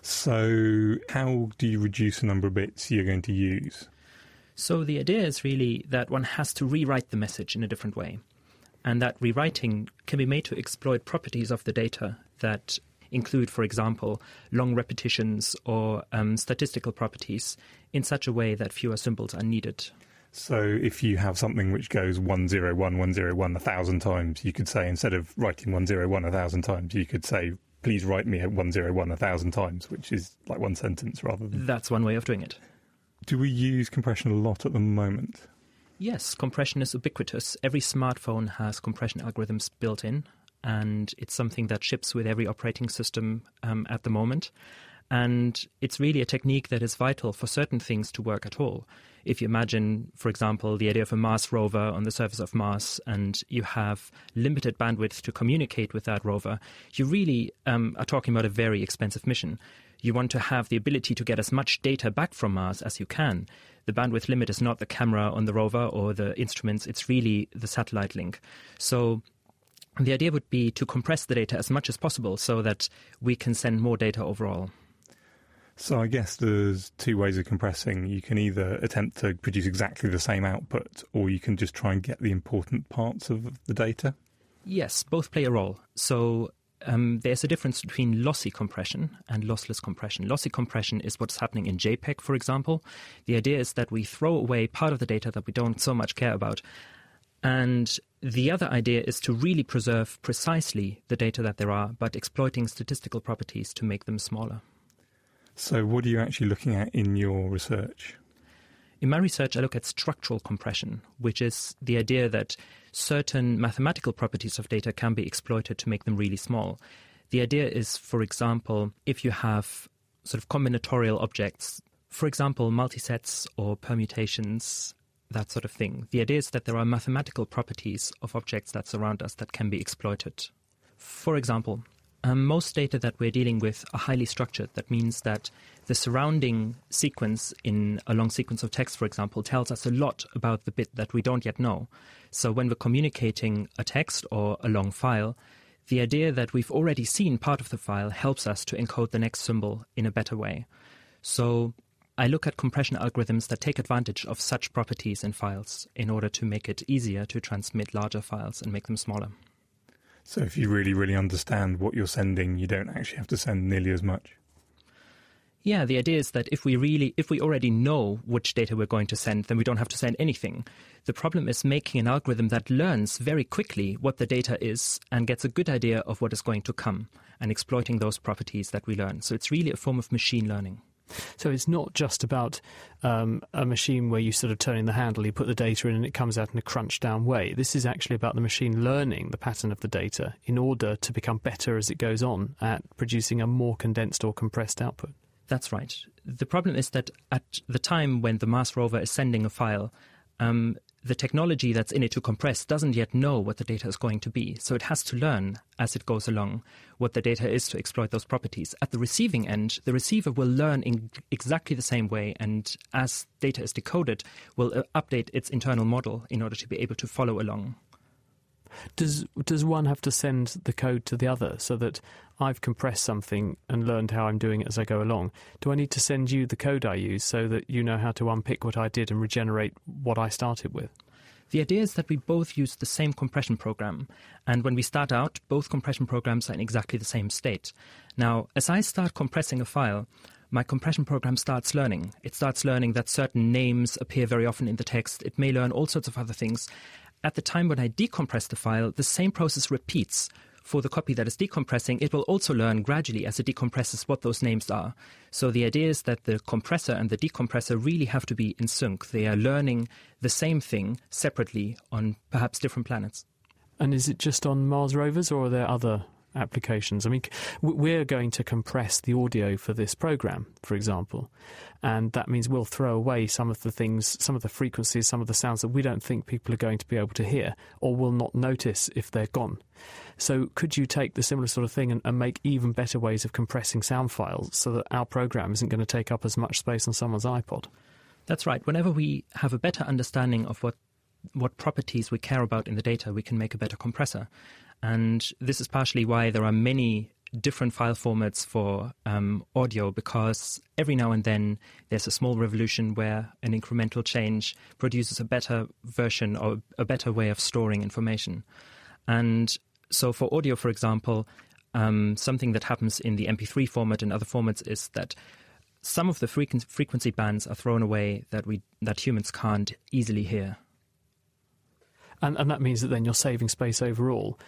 So, how do you reduce the number of bits you're going to use? So, the idea is really that one has to rewrite the message in a different way. And that rewriting can be made to exploit properties of the data that include, for example, long repetitions or um, statistical properties in such a way that fewer symbols are needed. So if you have something which goes 101, 101 a thousand times, you could say instead of writing 101 a thousand times, you could say, please write me 101 a thousand times, which is like one sentence rather than. That's one way of doing it. Do we use compression a lot at the moment? Yes, compression is ubiquitous. Every smartphone has compression algorithms built in and it's something that ships with every operating system um, at the moment. And it's really a technique that is vital for certain things to work at all. If you imagine, for example, the idea of a Mars rover on the surface of Mars, and you have limited bandwidth to communicate with that rover, you really um, are talking about a very expensive mission you want to have the ability to get as much data back from Mars as you can. The bandwidth limit is not the camera on the rover or the instruments, it's really the satellite link. So the idea would be to compress the data as much as possible so that we can send more data overall. So I guess there's two ways of compressing. You can either attempt to produce exactly the same output, or you can just try and get the important parts of the data. Yes, both play a role. So um, there's a difference between lossy compression and lossless compression. Lossy compression is what's happening in JPEG, for example. The idea is that we throw away part of the data that we don't so much care about. And the other idea is to really preserve precisely the data that there are, but exploiting statistical properties to make them smaller. So, what are you actually looking at in your research? In my research, I look at structural compression, which is the idea that certain mathematical properties of data can be exploited to make them really small. The idea is, for example, if you have sort of combinatorial objects, for example, multisets or permutations, that sort of thing. The idea is that there are mathematical properties of objects that surround us that can be exploited. For example, um, most data that we're dealing with are highly structured. That means that the surrounding sequence in a long sequence of text, for example, tells us a lot about the bit that we don't yet know. So when we're communicating a text or a long file, the idea that we've already seen part of the file helps us to encode the next symbol in a better way. So I look at compression algorithms that take advantage of such properties in files in order to make it easier to transmit larger files and make them smaller. So if you really, really understand what you're sending, you don't actually have to send nearly as much. Yeah, the idea is that if we really, if we already know which data we're going to send, then we don't have to send anything. The problem is making an algorithm that learns very quickly what the data is and gets a good idea of what is going to come and exploiting those properties that we learn. So it's really a form of machine learning. So it's not just about um, a machine where you sort of turn in the handle, you put the data in, and it comes out in a crunched down way. This is actually about the machine learning the pattern of the data in order to become better as it goes on at producing a more condensed or compressed output. That's right. The problem is that at the time when the Mars rover is sending a file, um, the technology that's in it to compress doesn't yet know what the data is going to be. So it has to learn as it goes along what the data is to exploit those properties. At the receiving end, the receiver will learn in exactly the same way, and as data is decoded, will uh, update its internal model in order to be able to follow along. Does does one have to send the code to the other so that I've compressed something and learned how I'm doing it as I go along? Do I need to send you the code I use so that you know how to unpick what I did and regenerate what I started with? The idea is that we both use the same compression program, and when we start out, both compression programs are in exactly the same state. Now, as I start compressing a file, my compression program starts learning. It starts learning that certain names appear very often in the text. It may learn all sorts of other things at the time when I decompress the file, the same process repeats. For the copy that is decompressing, it will also learn gradually as it decompresses what those names are. So the idea is that the compressor and the decompressor really have to be in sync. They are learning the same thing separately on perhaps different planets. And is it just on Mars rovers, or are there other applications. I mean, we're going to compress the audio for this program, for example, and that means we'll throw away some of the things, some of the frequencies, some of the sounds that we don't think people are going to be able to hear or will not notice if they're gone. So, could you take the similar sort of thing and, and make even better ways of compressing sound files so that our program isn't going to take up as much space on someone's iPod? That's right. Whenever we have a better understanding of what what properties we care about in the data, we can make a better compressor. And this is partially why there are many different file formats for um, audio because every now and then there's a small revolution where an incremental change produces a better version or a better way of storing information. And so for audio, for example, um, something that happens in the MP3 format and other formats is that some of the frequency bands are thrown away that we that humans can't easily hear. And, and that means that then you're saving space overall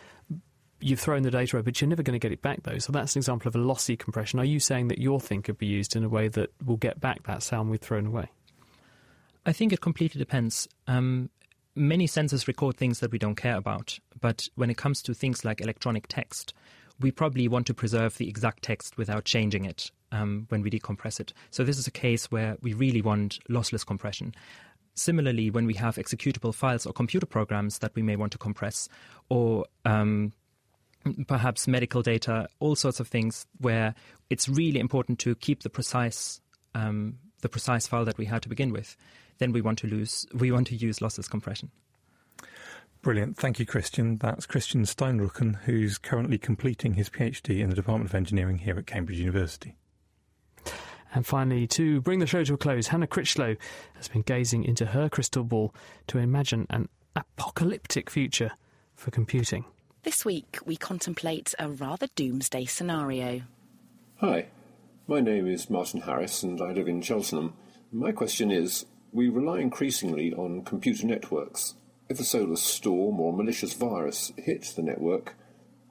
you've thrown the data away, but you're never going to get it back, though. So that's an example of a lossy compression. Are you saying that your thing could be used in a way that will get back that sound we've thrown away? I think it completely depends. Um, many sensors record things that we don't care about, but when it comes to things like electronic text, we probably want to preserve the exact text without changing it um, when we decompress it. So this is a case where we really want lossless compression. Similarly, when we have executable files or computer programs that we may want to compress, or um, perhaps medical data, all sorts of things where it's really important to keep the precise um, the precise file that we had to begin with. Then we want to lose we want to use lossless compression. Brilliant. Thank you, Christian. That's Christian Steinrucken, who's currently completing his PhD in the Department of Engineering here at Cambridge University. And finally, to bring the show to a close, Hannah Critchlow has been gazing into her crystal ball to imagine an apocalyptic future for computing. This week, we contemplate a rather doomsday scenario. Hi, my name is Martin Harris and I live in Cheltenham. My question is we rely increasingly on computer networks. If a solar storm or malicious virus hit the network,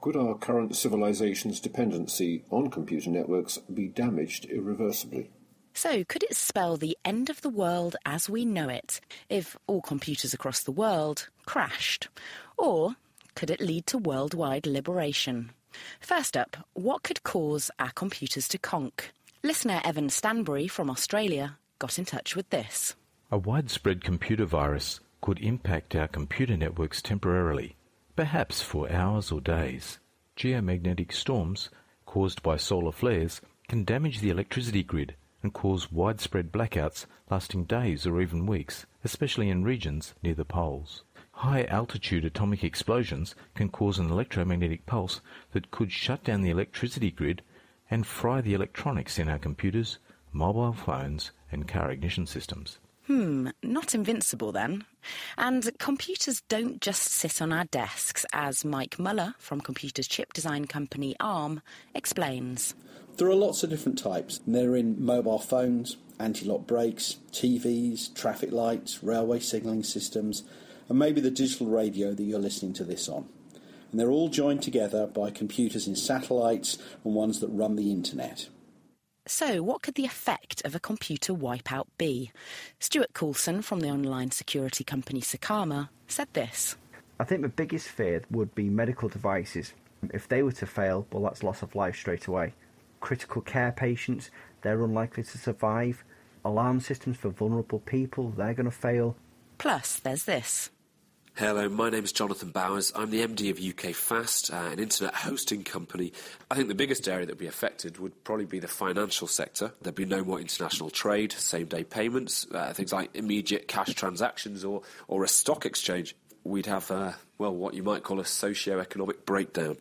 could our current civilization's dependency on computer networks be damaged irreversibly? So, could it spell the end of the world as we know it if all computers across the world crashed? Or could it lead to worldwide liberation? First up, what could cause our computers to conk? Listener Evan Stanbury from Australia got in touch with this. A widespread computer virus could impact our computer networks temporarily, perhaps for hours or days. Geomagnetic storms caused by solar flares can damage the electricity grid and cause widespread blackouts lasting days or even weeks, especially in regions near the poles. High altitude atomic explosions can cause an electromagnetic pulse that could shut down the electricity grid and fry the electronics in our computers, mobile phones, and car ignition systems. Hmm, not invincible then. And computers don't just sit on our desks, as Mike Muller from computers chip design company ARM explains. There are lots of different types. They're in mobile phones, anti lock brakes, TVs, traffic lights, railway signalling systems, and maybe the digital radio that you're listening to this on. And they're all joined together by computers in satellites and ones that run the internet. So, what could the effect of a computer wipeout be? Stuart Coulson from the online security company Secarma said this. I think the biggest fear would be medical devices. If they were to fail, well, that's loss of life straight away. Critical care patients, they're unlikely to survive. Alarm systems for vulnerable people, they're going to fail. Plus, there's this. Hello, my name is Jonathan Bowers. I'm the MD of UK Fast, uh, an internet hosting company. I think the biggest area that would be affected would probably be the financial sector. There'd be no more international trade, same day payments, uh, things like immediate cash transactions or, or a stock exchange. We'd have, uh, well, what you might call a socio-economic breakdown.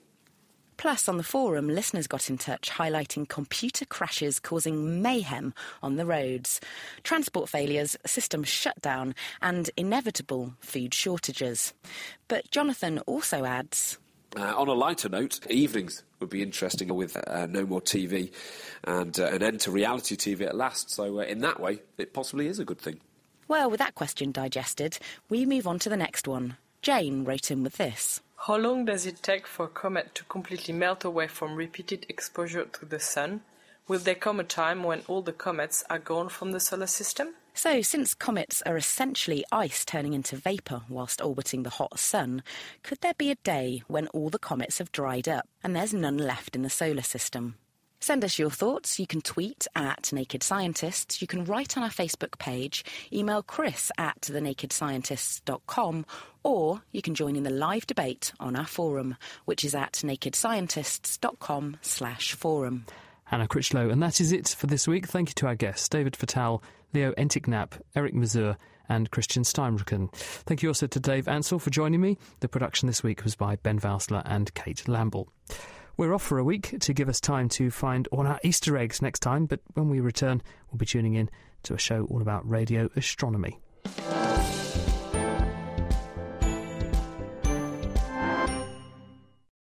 Plus, on the forum, listeners got in touch highlighting computer crashes causing mayhem on the roads, transport failures, system shutdown, and inevitable food shortages. But Jonathan also adds. Uh, on a lighter note, evenings would be interesting with uh, no more TV and uh, an end to reality TV at last. So, uh, in that way, it possibly is a good thing. Well, with that question digested, we move on to the next one. Jane wrote in with this. How long does it take for a comet to completely melt away from repeated exposure to the sun? Will there come a time when all the comets are gone from the solar system? So, since comets are essentially ice turning into vapour whilst orbiting the hot sun, could there be a day when all the comets have dried up and there's none left in the solar system? Send us your thoughts. You can tweet at Naked Scientists. You can write on our Facebook page, email chris at thenakedscientists.com, or you can join in the live debate on our forum, which is at nakedscientists.com slash forum. Hannah Critchlow, and that is it for this week. Thank you to our guests, David Fattal, Leo Enticknap, Eric Mazur, and Christian Steinrucken. Thank you also to Dave Ansell for joining me. The production this week was by Ben Valsler and Kate Lamble. We're off for a week to give us time to find all our Easter eggs next time, but when we return, we'll be tuning in to a show all about radio astronomy.